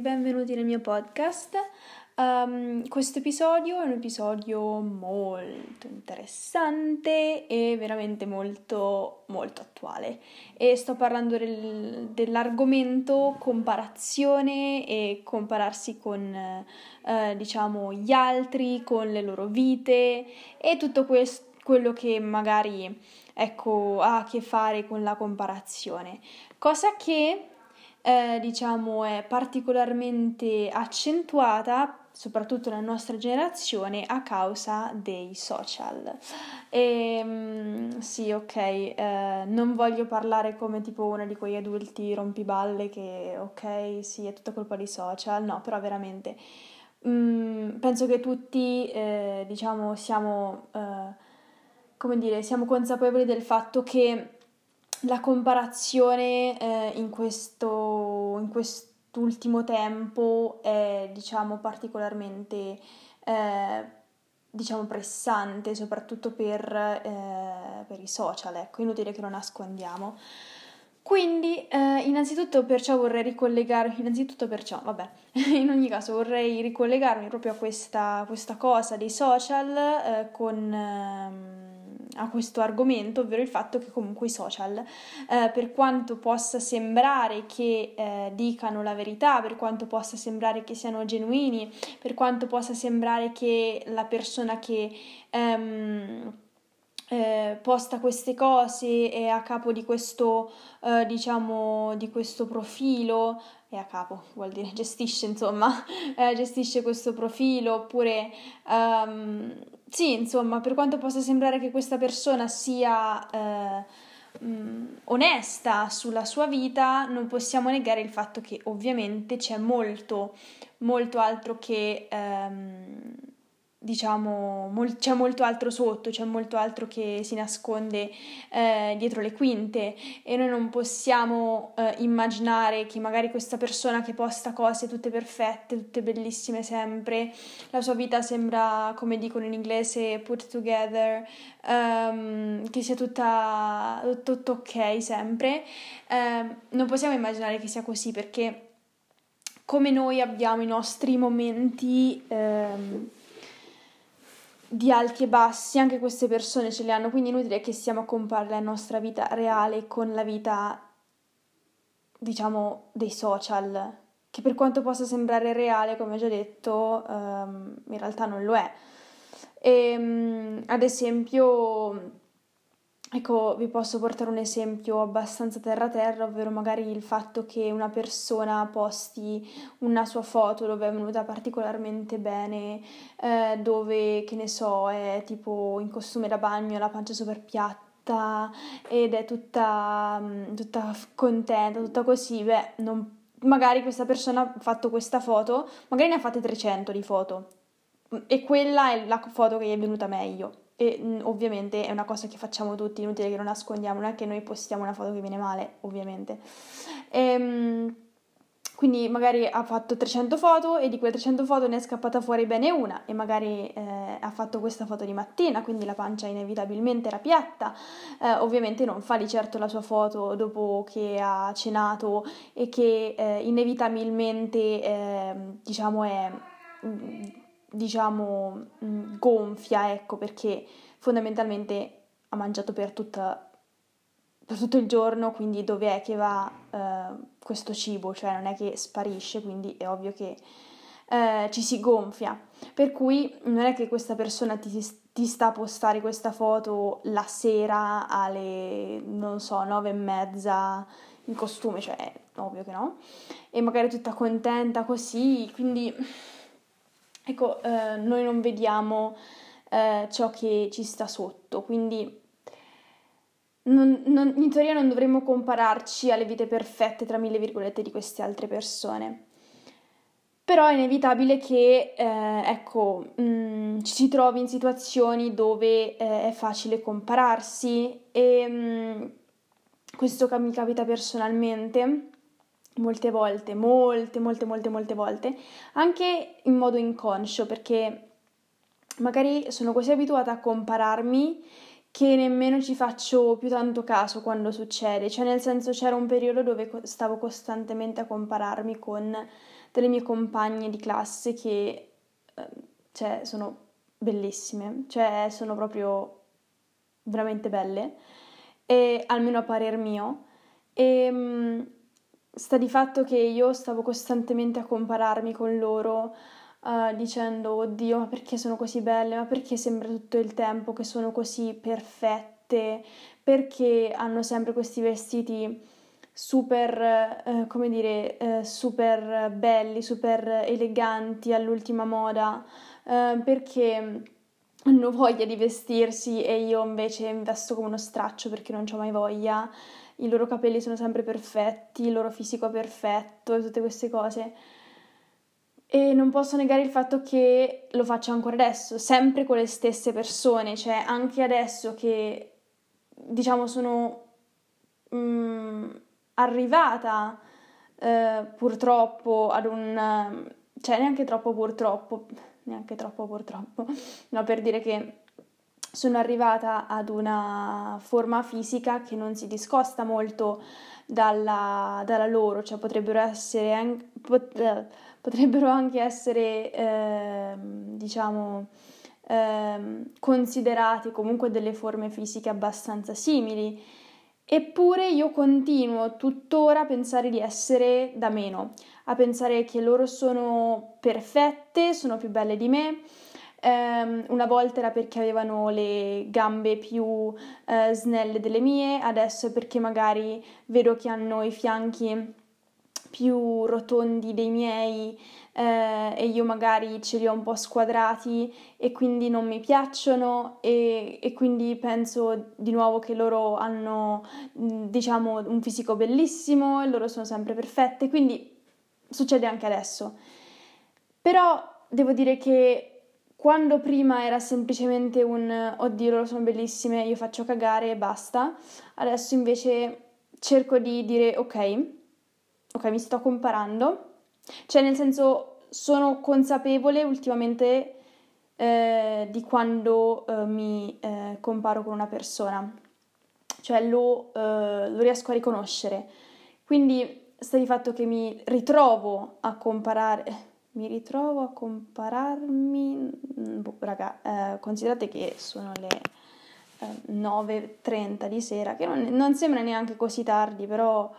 Benvenuti nel mio podcast. Um, questo episodio è un episodio molto interessante e veramente molto molto attuale e sto parlando del, dell'argomento comparazione e compararsi con eh, diciamo gli altri, con le loro vite e tutto questo quello che magari ecco ha a che fare con la comparazione, cosa che eh, diciamo è particolarmente accentuata soprattutto nella nostra generazione a causa dei social. E mm, sì, ok, eh, non voglio parlare come tipo una di quegli adulti rompiballe che ok, sì, è tutta colpa dei social, no, però veramente mm, penso che tutti eh, diciamo siamo eh, come dire, siamo consapevoli del fatto che la comparazione eh, in, questo, in quest'ultimo tempo è diciamo particolarmente eh, diciamo pressante soprattutto per, eh, per, i social ecco inutile che lo nascondiamo. Quindi eh, innanzitutto perciò vorrei ricollegarmi innanzitutto perciò vabbè in ogni caso vorrei ricollegarmi proprio a questa, questa cosa dei social eh, con ehm, a questo argomento, ovvero il fatto che comunque i social, eh, per quanto possa sembrare che eh, dicano la verità, per quanto possa sembrare che siano genuini, per quanto possa sembrare che la persona che... Ehm, eh, posta queste cose è a capo di questo, eh, diciamo, di questo profilo, è a capo, vuol dire gestisce, insomma, eh, gestisce questo profilo, oppure um, sì, insomma, per quanto possa sembrare che questa persona sia eh, mh, onesta sulla sua vita, non possiamo negare il fatto che ovviamente c'è molto, molto altro che ehm, diciamo, mol- c'è molto altro sotto, c'è molto altro che si nasconde eh, dietro le quinte. E noi non possiamo eh, immaginare che magari questa persona che posta cose tutte perfette, tutte bellissime sempre, la sua vita sembra, come dicono in inglese, put together, um, che sia tutta, tutto ok sempre, eh, non possiamo immaginare che sia così perché come noi abbiamo i nostri momenti ehm, di alti e bassi, anche queste persone ce li hanno, quindi inutile che stiamo a comparare la nostra vita reale con la vita, diciamo, dei social, che per quanto possa sembrare reale, come ho già detto, um, in realtà non lo è. E, um, ad esempio, Ecco, vi posso portare un esempio abbastanza terra-terra, ovvero magari il fatto che una persona posti una sua foto dove è venuta particolarmente bene, eh, dove, che ne so, è tipo in costume da bagno, la pancia super piatta ed è tutta, mm, tutta contenta, tutta così, beh, non, magari questa persona ha fatto questa foto, magari ne ha fatte 300 di foto. E quella è la foto che gli è venuta meglio e mm, ovviamente è una cosa che facciamo tutti, inutile che lo nascondiamo, non è che noi postiamo una foto che viene male, ovviamente. E, ehm, quindi magari ha fatto 300 foto e di quelle 300 foto ne è scappata fuori bene una e magari eh, ha fatto questa foto di mattina, quindi la pancia inevitabilmente era piatta. Eh, ovviamente non fa di certo la sua foto dopo che ha cenato e che eh, inevitabilmente ehm, diciamo è mm, diciamo, mm, gonfia, ecco, perché fondamentalmente ha mangiato per, tutta, per tutto il giorno, quindi dove è che va eh, questo cibo? Cioè non è che sparisce, quindi è ovvio che eh, ci si gonfia. Per cui non è che questa persona ti, ti sta a postare questa foto la sera alle, non so, nove e mezza in costume, cioè ovvio che no, e magari tutta contenta così, quindi ecco, eh, noi non vediamo eh, ciò che ci sta sotto, quindi non, non, in teoria non dovremmo compararci alle vite perfette, tra mille virgolette, di queste altre persone. Però è inevitabile che, eh, ecco, mh, mm, ci si trovi in situazioni dove eh, è facile compararsi e mh, mm, questo mi capita personalmente molte volte, molte, molte, molte, molte volte, anche in modo inconscio, perché magari sono così abituata a compararmi che nemmeno ci faccio più tanto caso quando succede, cioè nel senso c'era un periodo dove stavo costantemente a compararmi con delle mie compagne di classe che eh, cioè, sono bellissime, cioè sono proprio veramente belle, e almeno a parer mio. E mm, sta di fatto che io stavo costantemente a compararmi con loro uh, dicendo oddio ma perché sono così belle, ma perché sembra tutto il tempo che sono così perfette, perché hanno sempre questi vestiti super, eh, come dire, eh, super belli, super eleganti all'ultima moda, eh, perché hanno voglia di vestirsi e io invece vesto come uno straccio perché non ho mai voglia, i loro capelli sono sempre perfetti, il loro fisico è perfetto e tutte queste cose. E non posso negare il fatto che lo faccio ancora adesso, sempre con le stesse persone, cioè anche adesso che diciamo sono mm, arrivata eh, purtroppo ad un... cioè neanche troppo purtroppo, neanche troppo purtroppo, no per dire che sono arrivata ad una forma fisica che non si discosta molto dalla, dalla loro, cioè potrebbero essere anche, pot, potrebbero anche essere, eh, diciamo, eh, considerati comunque delle forme fisiche abbastanza simili. Eppure io continuo tuttora a pensare di essere da meno, a pensare che loro sono perfette, sono più belle di me, Um, una volta era perché avevano le gambe più uh, snelle delle mie, adesso è perché magari vedo che hanno i fianchi più rotondi dei miei eh, e io magari ce li ho un po' squadrati e quindi non mi piacciono e, e quindi penso di nuovo che loro hanno diciamo un fisico bellissimo e loro sono sempre perfette, quindi succede anche adesso. Però devo dire che quando prima era semplicemente un oddio, loro sono bellissime, io faccio cagare e basta, adesso invece cerco di dire ok, ok, mi sto comparando, cioè nel senso sono consapevole ultimamente eh, di quando eh, mi eh, comparo con una persona, cioè lo, eh, lo riesco a riconoscere, quindi sta di fatto che mi ritrovo a comparare mi ritrovo a compararmi, mm, boh, raga, eh, considerate che sono le eh, 9.30 di sera, che non, non, sembra neanche così tardi, però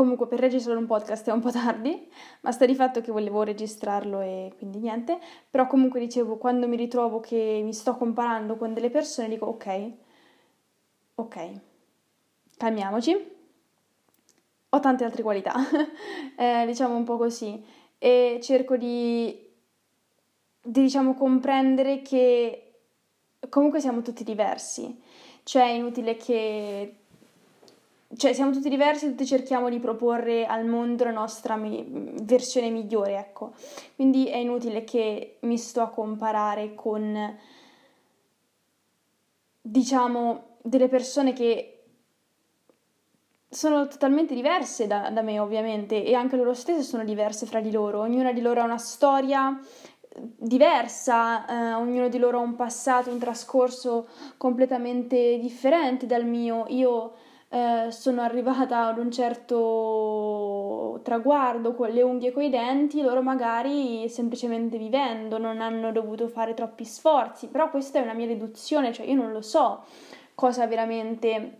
comunque per registrare un podcast è un po' tardi, ma sta di fatto che volevo registrarlo e quindi niente, però comunque dicevo, quando mi ritrovo che mi sto comparando con delle persone, dico ok, ok, calmiamoci. Ho tante altre qualità, eh, diciamo un po' così. E cerco di, di diciamo, comprendere che comunque siamo tutti diversi, cioè è inutile che cioè siamo tutti diversi, tutti cerchiamo di proporre al mondo la nostra mi- versione migliore, ecco. Quindi è inutile che mi sto a comparare con diciamo delle persone che sono totalmente diverse da, da, me ovviamente e anche loro stesse sono diverse fra di loro, ognuna di loro ha una storia diversa, eh, ognuno di loro ha un passato, un trascorso completamente differente dal mio. Io eh, sono arrivata ad un certo traguardo con le unghie e coi denti, loro magari semplicemente vivendo non hanno dovuto fare troppi sforzi, però questa è una mia deduzione, cioè io non lo so cosa veramente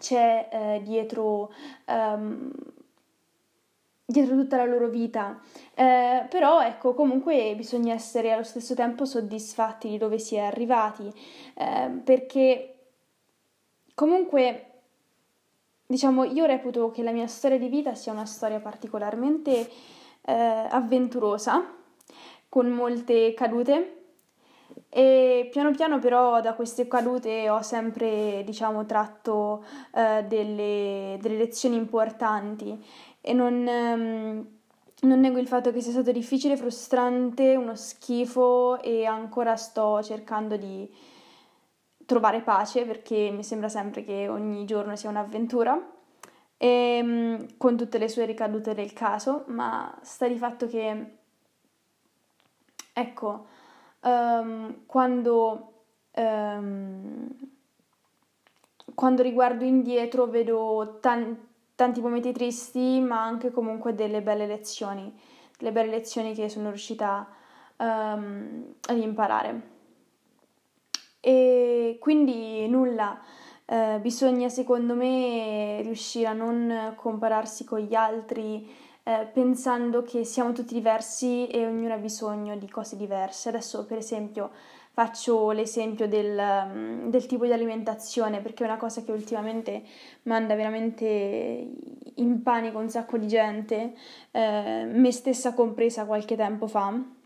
c'è eh, dietro, um, dietro tutta la loro vita. Eh, però ecco, comunque bisogna essere allo stesso tempo soddisfatti di dove si è arrivati, eh, perché comunque diciamo io reputo che la mia storia di vita sia una storia particolarmente eh, avventurosa, con molte cadute. E piano piano però da queste cadute ho sempre, diciamo, tratto eh, delle, delle, lezioni importanti. E non, ehm, non nego il fatto che sia stato difficile, frustrante, uno schifo e ancora sto cercando di trovare pace perché mi sembra sempre che ogni giorno sia un'avventura. E, ehm, con tutte le sue ricadute del caso, ma sta di fatto che, ecco, um, quando ehm, quando riguardo indietro vedo tan- tanti momenti tristi, ma anche comunque delle belle lezioni, delle belle lezioni che sono riuscita um, ad imparare. E quindi nulla, eh, bisogna secondo me riuscire a non compararsi con gli altri eh, pensando che siamo tutti diversi e ognuno ha bisogno di cose diverse. Adesso per esempio faccio l'esempio del, mm, del, tipo di alimentazione perché è una cosa che ultimamente manda veramente in panico un sacco di gente, eh, me stessa compresa qualche tempo fa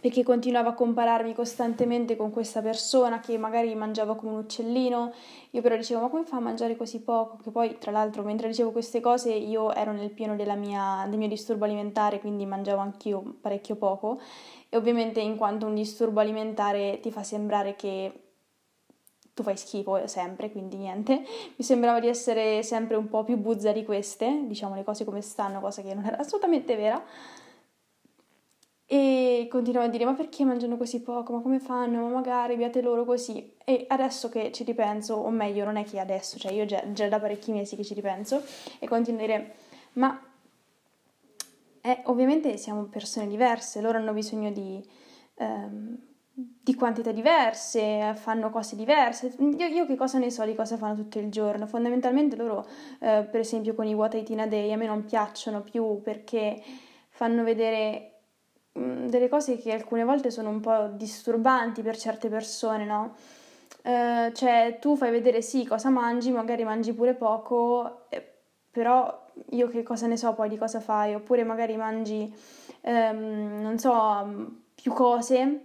perché continuavo a compararmi costantemente con questa persona che magari mangiava come un uccellino, io però dicevo ma come fa a mangiare così poco? Che poi tra l'altro mentre dicevo queste cose io ero nel pieno mia, del mio disturbo alimentare, quindi mangiavo anch'io parecchio poco e ovviamente in quanto un disturbo alimentare ti fa sembrare che tu fai schifo sempre, quindi niente. Mi sembrava di essere sempre un po' più buzza di queste, diciamo le cose come stanno, cosa che non era assolutamente vera. E continuavo a dire: Ma perché mangiano così poco? Ma come fanno? Ma magari beate loro così. E adesso che ci ripenso, o meglio, non è che adesso, cioè io già, già da parecchi mesi che ci ripenso, e continuo a dire: Ma eh, ovviamente siamo persone diverse, loro hanno bisogno di, ehm, di quantità diverse, fanno cose diverse. Io, io, che cosa ne so di cosa fanno tutto il giorno? Fondamentalmente loro, eh, per esempio con i What Itina Day, a me non piacciono più perché fanno vedere delle cose che alcune volte sono un po' disturbanti per certe persone, no? Uh, cioè, tu fai vedere sì cosa mangi, magari mangi pure poco, eh, però io che cosa ne so poi di cosa fai, oppure magari mangi, ehm, non so, più cose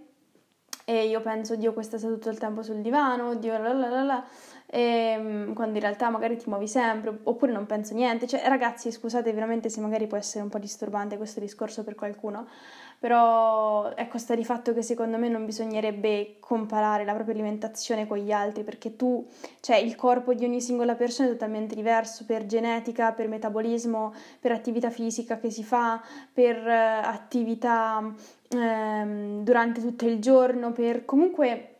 e io penso, Dio, questa sta tutto il tempo sul divano, Dio, la la la la, e, ehm, quando in realtà magari ti muovi sempre, oppure non penso niente. Cioè, ragazzi, scusate veramente se magari può essere un po' disturbante questo discorso per qualcuno, però ecco sta di fatto che secondo me non bisognerebbe comparare la propria alimentazione con gli altri perché tu, cioè il corpo di ogni singola persona è totalmente diverso per genetica, per metabolismo, per attività fisica che si fa, per uh, attività um, durante tutto il giorno, per comunque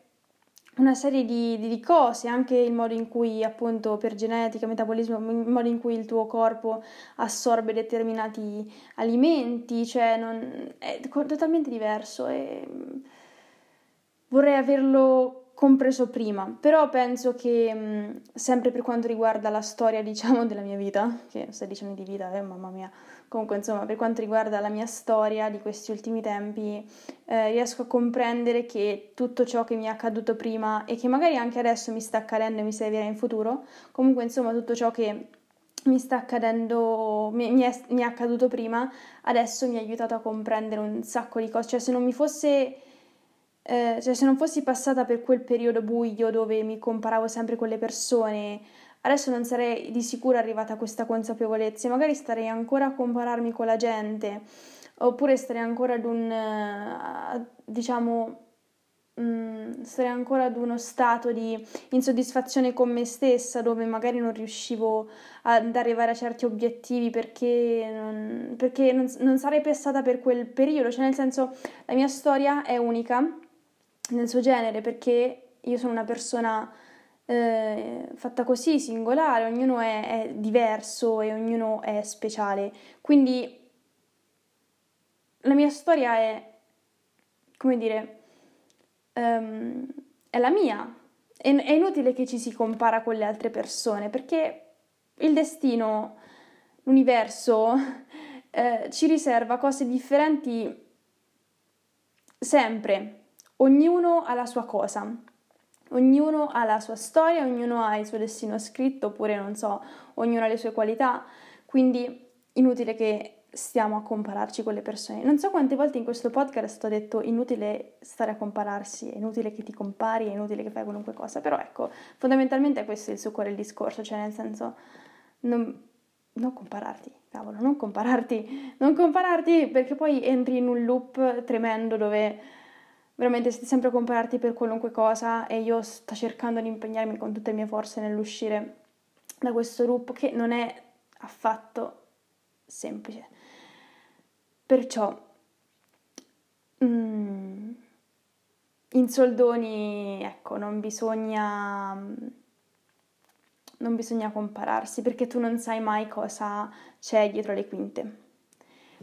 una serie di, di, cose, anche il modo in cui appunto per genetica, metabolismo, il modo in cui il tuo corpo assorbe determinati alimenti, cioè non, è totalmente diverso e vorrei averlo compreso prima, però penso che sempre per quanto riguarda la storia diciamo della mia vita, che stai dicendo di vita, eh, mamma mia, Comunque, insomma, per quanto riguarda la mia storia di questi ultimi tempi, eh, riesco a comprendere che tutto ciò che mi è accaduto prima e che magari anche adesso mi sta accadendo e mi servirà in futuro, comunque, insomma, tutto ciò che mi sta accadendo, mi, mi, è, mi è accaduto prima, adesso mi ha aiutato a comprendere un sacco di cose. Cioè, se non mi fosse eh, cioè se non fossi passata per quel periodo buio dove mi comparavo sempre con le persone, Adesso non sarei di sicuro arrivata a questa consapevolezza, magari starei ancora a compararmi con la gente, oppure starei ancora ad un, uh, diciamo, um, starei ancora ad uno stato di insoddisfazione con me stessa, dove magari non riuscivo ad arrivare a certi obiettivi perché non, perché non, non sarei passata per quel periodo, cioè nel senso la mia storia è unica nel suo genere perché io sono una persona eh, fatta così, singolare, ognuno è, è, diverso e ognuno è speciale. Quindi la mia storia è, come dire, um, è la mia. È, è inutile che ci si compara con le altre persone perché il destino, l'universo, eh, ci riserva cose differenti sempre. Ognuno ha la sua cosa. Ognuno ha la sua storia, ognuno ha il suo destino scritto, oppure non so, ognuno ha le sue qualità, quindi inutile che stiamo a compararci con le persone. Non so quante volte in questo podcast ho detto inutile stare a compararsi, è inutile che ti compari, è inutile che fai qualunque cosa, però ecco, fondamentalmente questo è il succo del discorso, cioè nel senso non, non compararti, cavolo, non compararti, non compararti perché poi entri in un loop tremendo dove veramente stai sempre a compararti per qualunque cosa e io sto cercando di impegnarmi con tutte le mie forze nell'uscire da questo loop che non è affatto semplice. Perciò mm, in soldoni, ecco, non bisogna, non bisogna compararsi perché tu non sai mai cosa c'è dietro le quinte.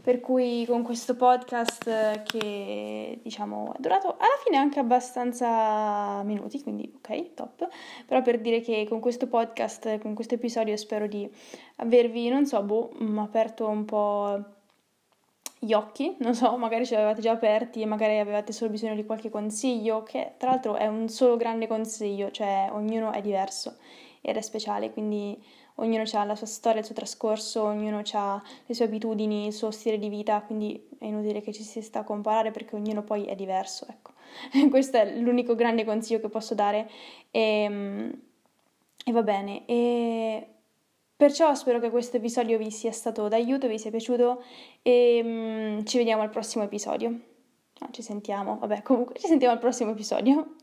Per cui con questo podcast che diciamo è durato alla fine anche abbastanza minuti, quindi ok, top. Però per dire che con questo podcast, con questo episodio spero di avervi, non so, boh, aperto un po' gli occhi, non so, magari ce li avevate già aperti e magari avevate solo bisogno di qualche consiglio, che tra l'altro è un solo grande consiglio, cioè ognuno è diverso ed è speciale, quindi ognuno ha la sua storia, il suo trascorso, ognuno ha le sue abitudini, il suo stile di vita, quindi è inutile che ci si sta a comparare perché ognuno poi è diverso, ecco. Questo è l'unico grande consiglio che posso dare e, ehm, e va bene. E perciò spero che questo episodio vi sia stato d'aiuto, vi sia piaciuto e um, ci vediamo al prossimo episodio. No, ci sentiamo, vabbè, comunque ci sentiamo al prossimo episodio.